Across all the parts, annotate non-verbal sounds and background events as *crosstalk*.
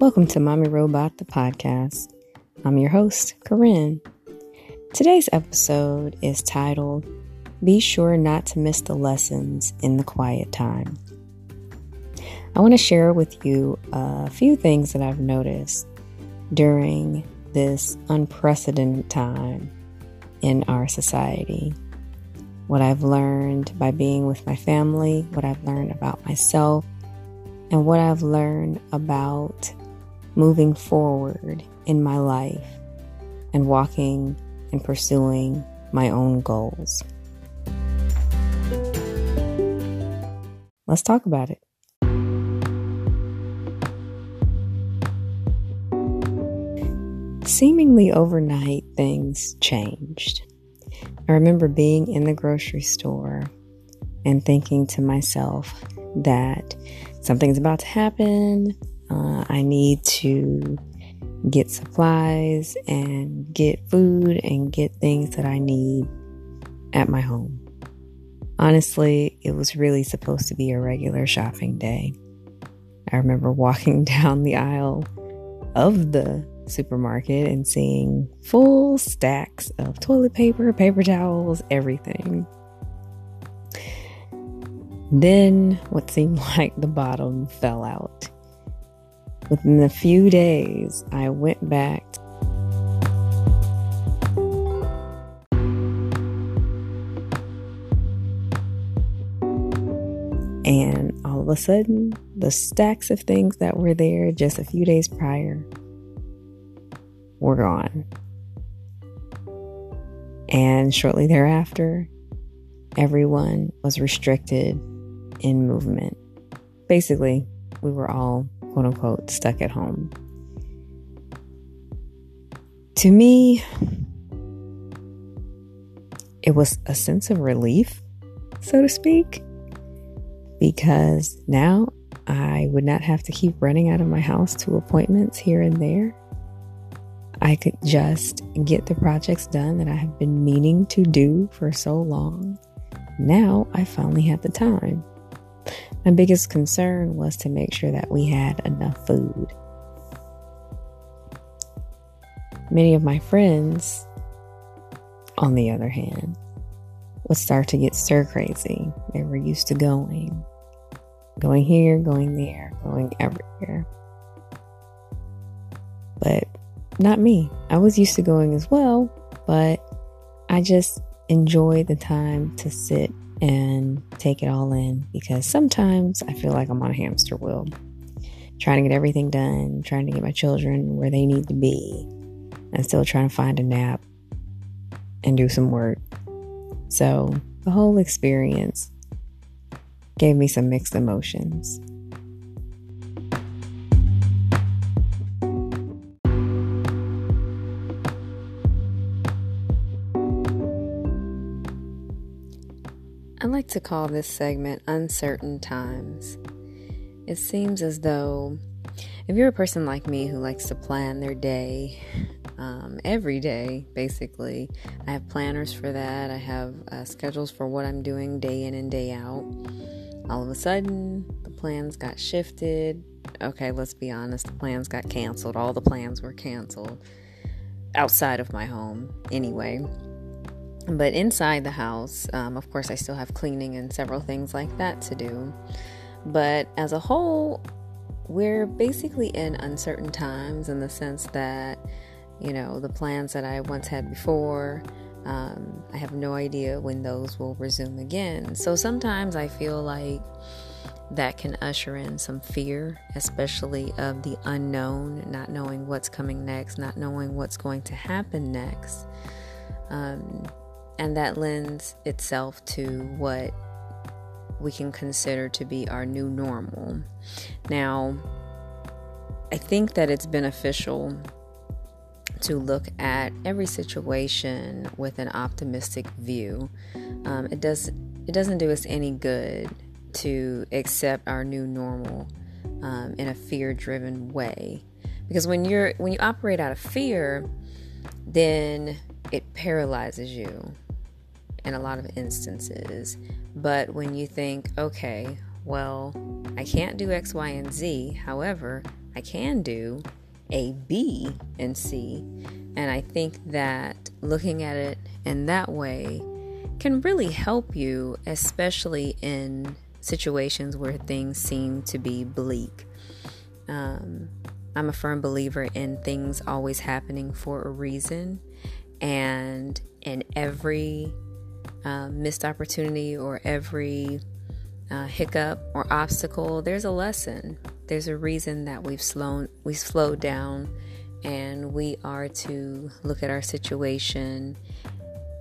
Welcome to Mommy Robot, the podcast. I'm your host, Corinne. Today's episode is titled Be Sure Not to Miss the Lessons in the Quiet Time. I want to share with you a few things that I've noticed during this unprecedented time in our society. What I've learned by being with my family, what I've learned about myself, and what I've learned about moving forward in my life and walking and pursuing my own goals. Let's talk about it. Seemingly overnight, things changed. I remember being in the grocery store and thinking to myself that something's about to happen. Uh, I need to get supplies and get food and get things that I need at my home. Honestly, it was really supposed to be a regular shopping day. I remember *laughs* walking down the aisle of the supermarket and seeing full stacks of toilet paper, paper towels, everything. Then what seemed *laughs* like the bottom fell out. Within a few days, I went back. And all of a sudden, the stacks of things that were there just a few days prior were gone. And shortly thereafter, everyone was restricted in movement. Basically, we were all, quote unquote, stuck at home. To me, it was a sense of relief, so to speak, because now I would not have to keep running out of my house to appointments here and there. I could just get the projects done that I have been meaning to do for so long. Now I finally have the time. My biggest concern was to make sure that we had enough food. Many of my friends, on the other hand, would start to get stir crazy. They were used to going, going here, going there, going everywhere. But not me. I was used to going as well, but I just enjoyed the time to sit and take it all in because sometimes I feel like I'm on a hamster wheel, trying to get everything done, trying to get my children where they need to be, and still trying to find a nap and do some work. So the whole experience gave me some mixed emotions. Like to call this segment Uncertain Times. It seems as though if you're a person like me who likes to plan their day, um, every day, basically, I have planners for that. I have uh, schedules for what I'm doing day in and day out. All of a sudden, the plans got shifted. Okay, let's be honest, the plans got canceled. All the plans were canceled outside of my home, anyway. But inside the house, um, of course, I still have cleaning and several things like that to do. But as a whole, we're basically in uncertain times in the sense that, you know, the plans that I once had before, um, I have no idea when those will resume again. So sometimes I feel like that can usher in some fear, especially of the unknown, not knowing what's coming next, not knowing what's going to happen next. Um, and that lends itself to what we can consider to be our new normal. Now, I think that it's beneficial to look at every situation with an optimistic view. Um, it does it doesn't do us any good to accept our new normal um, in a fear-driven way, because when you're when you operate out of fear, then it paralyzes you in a lot of instances. But when you think, okay, well, I can't do X, Y, and Z, however, I can do A, B, and C. And I think that looking at it in that way can really help you, especially in situations where things seem to be bleak. Um, I'm a firm believer in things always happening for a reason, and in every uh, missed opportunity or every uh, hiccup or obstacle, there's a lesson. There's a reason that we've slowed we slowed down, and we are to look at our situation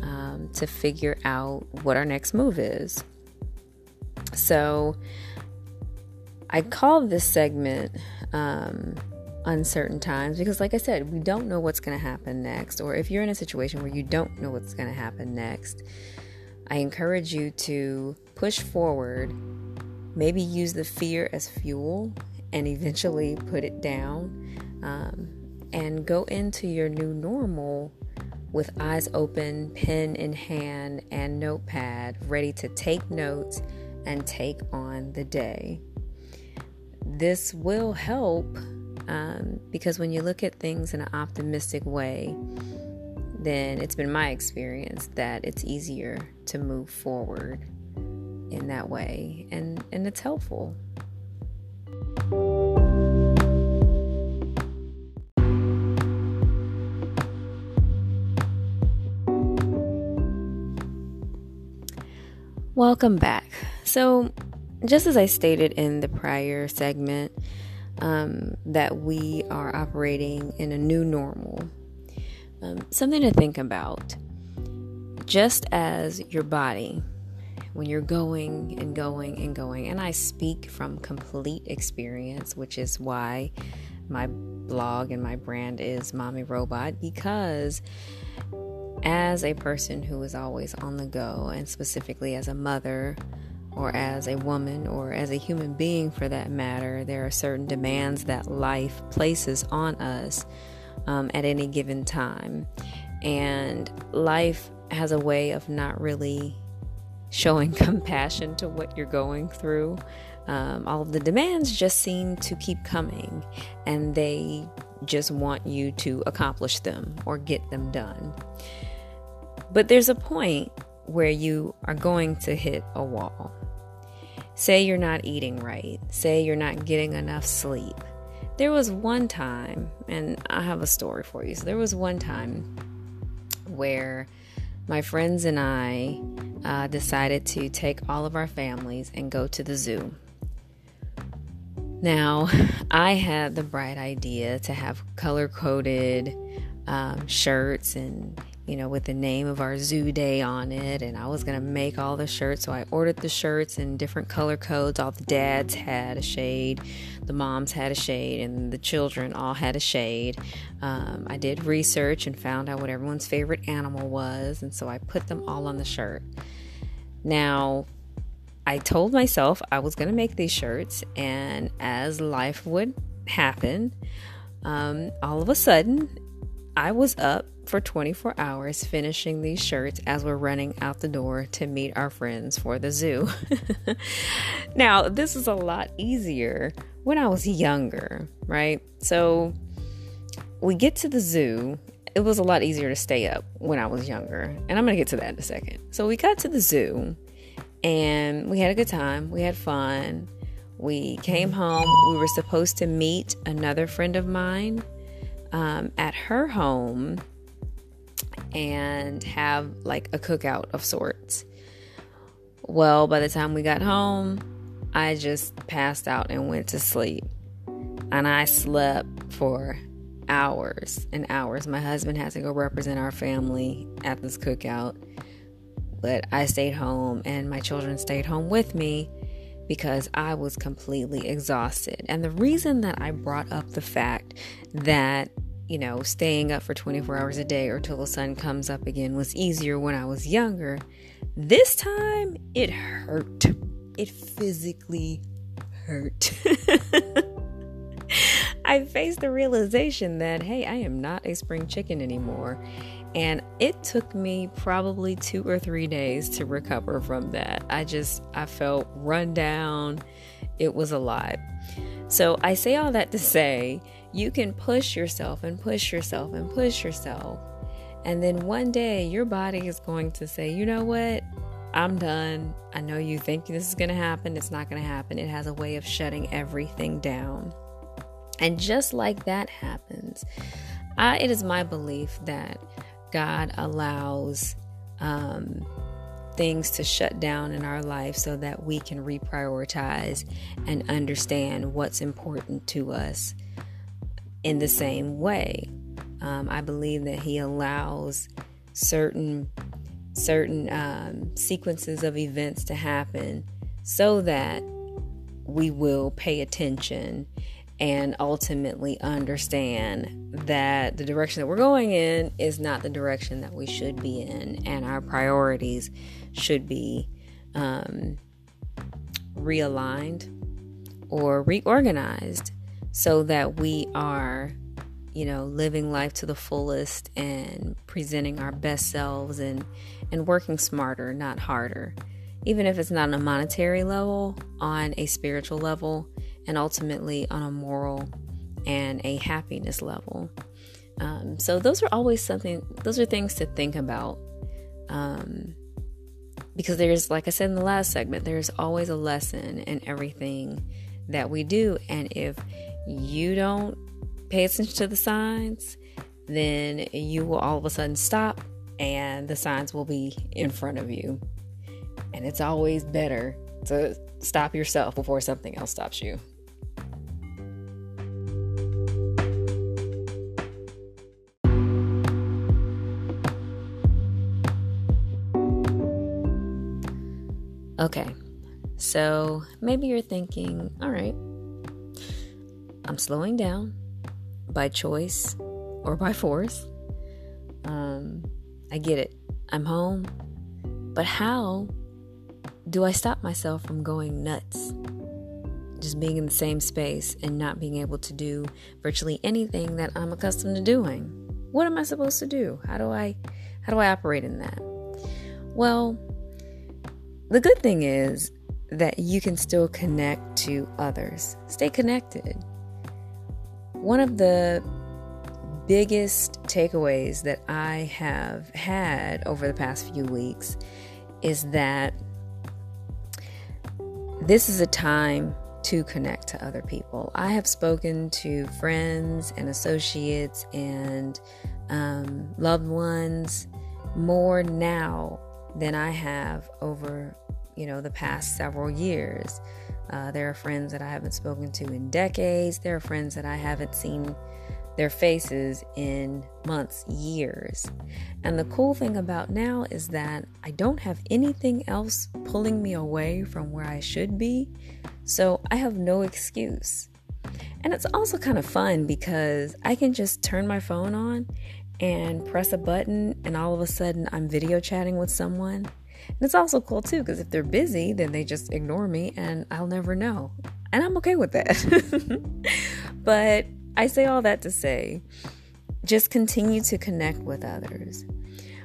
um, to figure out what our next move is. So, I call this segment um, uncertain times because, like I said, we don't know what's going to happen next. Or if you're in a situation where you don't know what's going to happen next, I encourage you to push forward, maybe use the fear as fuel and eventually put it down, um, and go into your new normal with eyes open, pen in hand, and notepad, ready to take notes and take on the day. This will help um, because when you look at things in an optimistic way, then it's been my experience that it's easier to move forward in that way, and, and it's helpful. Welcome back. So, just as I stated in the prior segment, um, that we are operating in a new normal, um, something to think about. Just as your body, when you're going and going and going, and I speak from complete experience, which is why my blog and my brand is Mommy Robot, because as a person who is always on the go, and specifically as a mother, or as a woman, or as a human being for that matter, there are certain demands that life places on us um, at any given time. And life has a way of not really showing *laughs* compassion to what you're going through. Um, all of the demands just seem to keep coming, and they just want you to accomplish them or get them done. But there's a point where you are going to hit a wall. Say you're not eating right, say you're not getting enough sleep. There was one time, and I have a story for you. So, there was one time where my friends and I uh, decided to take all of our families and go to the zoo. Now, *laughs* I had the bright idea to have color coded um, shirts and you know, with the name of our zoo day on it. And I was going to make all the shirts. So I ordered the shirts in different color codes. All the dads had a shade, the moms had a shade, and the children all had a shade. Um, I did research and found out what everyone's favorite animal was. And so I put them all on the shirt. Now, I told myself I was going to make these shirts, and as life would happen, um, all of a sudden, I was up for 24 hours finishing these shirts as we're running out the door to meet our friends for the zoo. *laughs* now, this is a lot easier when I was younger, right? So we get to the zoo. It was a lot easier to stay up when I was younger, and I'm to get to that in a second. So we got to the zoo and we had a good time. We had fun. We came home. We were supposed to meet another friend of mine um, at her home and have like a cookout of sorts. Well, by the time we got home, I just passed out and went to sleep. And I slept for hours and hours. My husband had to go represent our family at this cookout. But I stayed home and my children stayed home with me because I was completely exhausted. And the reason that I brought up the fact that you know, staying up for 24 hours a day or till the sun comes up again was easier when I was younger. This time it hurt. It physically hurt. *laughs* I faced the realization that, hey, I am not a spring chicken anymore. And it took me probably two or three days to recover from that. I just, I felt run down. It was a lot. So I say all that to say you can push yourself and push yourself and push yourself. And then one day your body is going to say, you know what? I'm done. I know you think this is going to happen. It's not going to happen. It has a way of shutting everything down. And just like that happens, I, it is my belief that God allows um, things to shut down in our life so that we can reprioritize and understand what's important to us in the same way. Um, I believe that He allows certain certain um, sequences of events to happen so that we will pay attention and ultimately understand that the direction that we're going in is not the direction that we should be in, and our priorities should be um, realigned or reorganized so that we are, you know, living life to the fullest and presenting our best selves and, and working smarter, not harder. Even if it's not on a monetary level, on a spiritual level, and ultimately on a moral and a happiness level. Um, so those are always something. Those are things to think about. Um, because there's, like I said in the last segment, there's always a lesson in everything that we do, and if you don't pay attention to the signs, then you will all of a sudden stop, and the signs will be in front of you. And it's always better to stop yourself before something else stops you. Okay, so maybe you're thinking, all right, I'm slowing down by choice or by force. Um, I get it. I'm home. But how do I stop myself from going nuts? Just being in the same space and not being able to do virtually anything that I'm accustomed to doing. What am I supposed to do? How do I how do I operate in that? Well, the good thing is that you can still connect to others. Stay connected. One of the biggest takeaways that I have had over the past few weeks is that this is a time to connect to other people. I have spoken to friends and associates and um, loved ones more now than I have over, you know, the past several years. Uh, there are friends that I haven't spoken to in decades. There are friends that I haven't seen their faces in months, years. And the cool thing about now is that I don't have anything else pulling me away from where I should be. So I have no excuse. And it's also kind of fun because I can just turn my phone on and press a button, and all of a sudden I'm video chatting with someone. And it's also cool too, because if they're busy, then they just ignore me and I'll never know. And I'm okay with that. *laughs* but I say all that to say just continue to connect with others.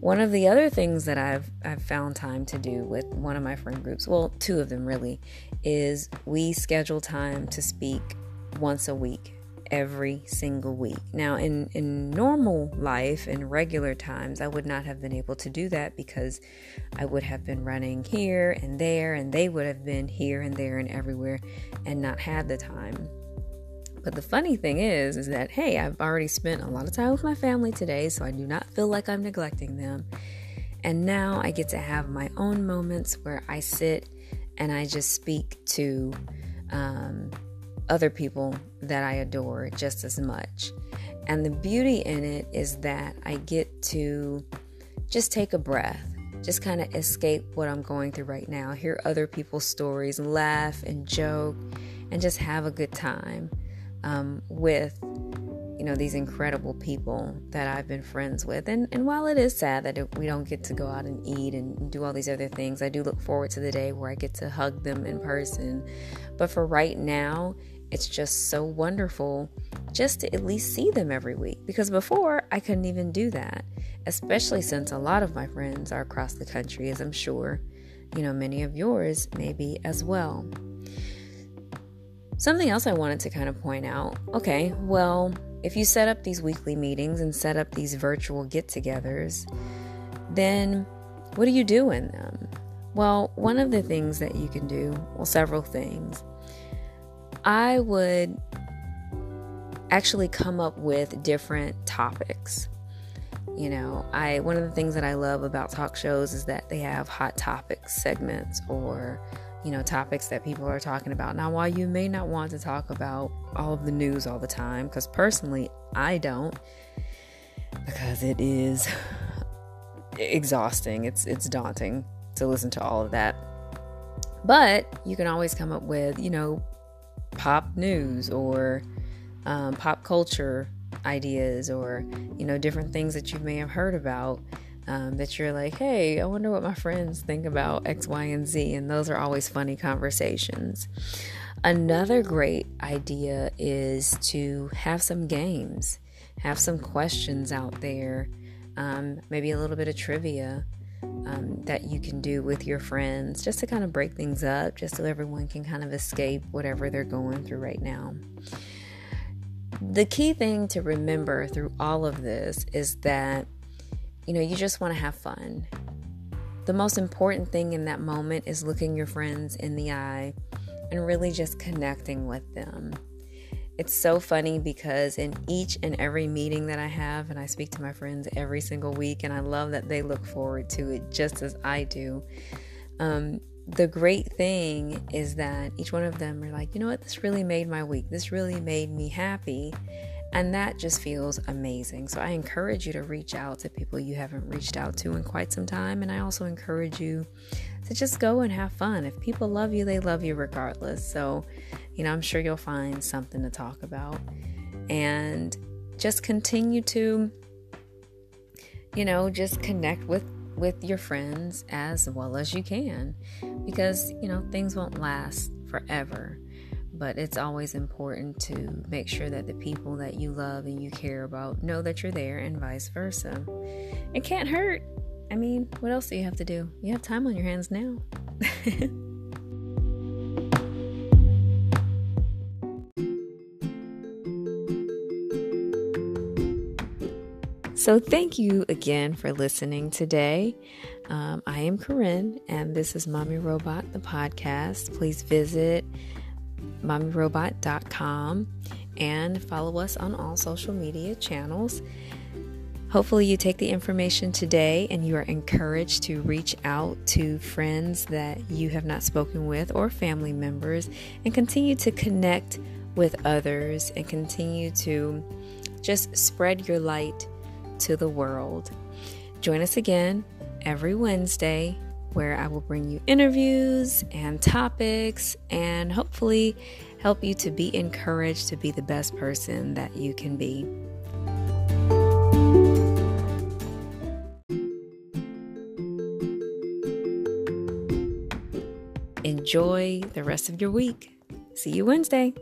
One of the other things that I've I've found time to do with one of my friend groups, well, two of them really, is we schedule time to speak once a week every single week. Now, in, in normal life, in regular times, I would not have been able to do that because I would have been running here and there, and they would have been here and there and everywhere and not had the time. But the funny thing is, is that, hey, I've already spent a lot of time with my family today, so I do not feel like I'm neglecting them. And now I get to have my own moments where I sit and I just speak to um, other people that I adore just as much. And the beauty in it is that I get to just take a breath, just kind of escape what I'm going through right now, hear other people's stories, laugh and joke, and just have a good time um, with you know these incredible people that I've been friends with. And and while it is sad that we don't get to go out and eat and do all these other things, I do look forward to the day where I get to hug them in person. But for right now, it's just so wonderful just to at least see them every week because before I couldn't even do that, especially since a lot of my friends are across the country, as I'm sure you know many of yours maybe as well. Something else I wanted to kind of point out okay, well, if you set up these weekly meetings and set up these virtual get togethers, then what do you do in them? Well, one of the things that you can do, well, several things, I would actually come up with different topics. You know, I one of the things that I love about talk shows is that they have hot topics segments or you know, topics that people are talking about. Now, while you may not want to talk about all of the news all the time, because personally, I don't, because it is exhausting. It's it's daunting to listen to all of that. But you can always come up with, you know, pop news or um, pop culture ideas or, you know, different things that you may have heard about um, that you're like, hey, I wonder what my friends think about X, Y, and Z. And those are always funny conversations. Another great idea is to have some games, have some questions out there, um, maybe a little bit of trivia. Um, that you can do with your friends just to kind of break things up, just so everyone can kind of escape whatever they're going through right now. The key thing to remember through all of this is that you know, you just want to have fun. The most important thing in that moment is looking your friends in the eye and really just connecting with them. It's so funny because in each and every meeting that I have, and I speak to my friends every single week, and I love that they look forward to it just as I do. Um, the great thing is that each one of them are like, you know what, this really made my week. This really made me happy. And that just feels amazing. So I encourage you to reach out to people you haven't reached out to in quite some time. And I also encourage you to just go and have fun. If people love you, they love you regardless. So, you know, I'm sure you'll find something to talk about. And just continue to, you know, just connect with with your friends as well as you can because you know things won't last forever but it's always important to make sure that the people that you love and you care about know that you're there and vice versa. It can't hurt. I mean, what else do you have to do? You have time on your hands now. *laughs* So, thank you again for listening today. Um, I am Corinne, and this is Mommy Robot, the podcast. Please visit mommyrobot.com and follow us on all social media channels. Hopefully, you take the information today and you are encouraged to reach out to friends that you have not spoken with or family members and continue to connect with others and continue to just spread your light to the world. Join us again every Wednesday where I will bring you interviews and topics and hopefully help you to be encouraged to be the best person that you can be. Enjoy the rest of your week. See you Wednesday.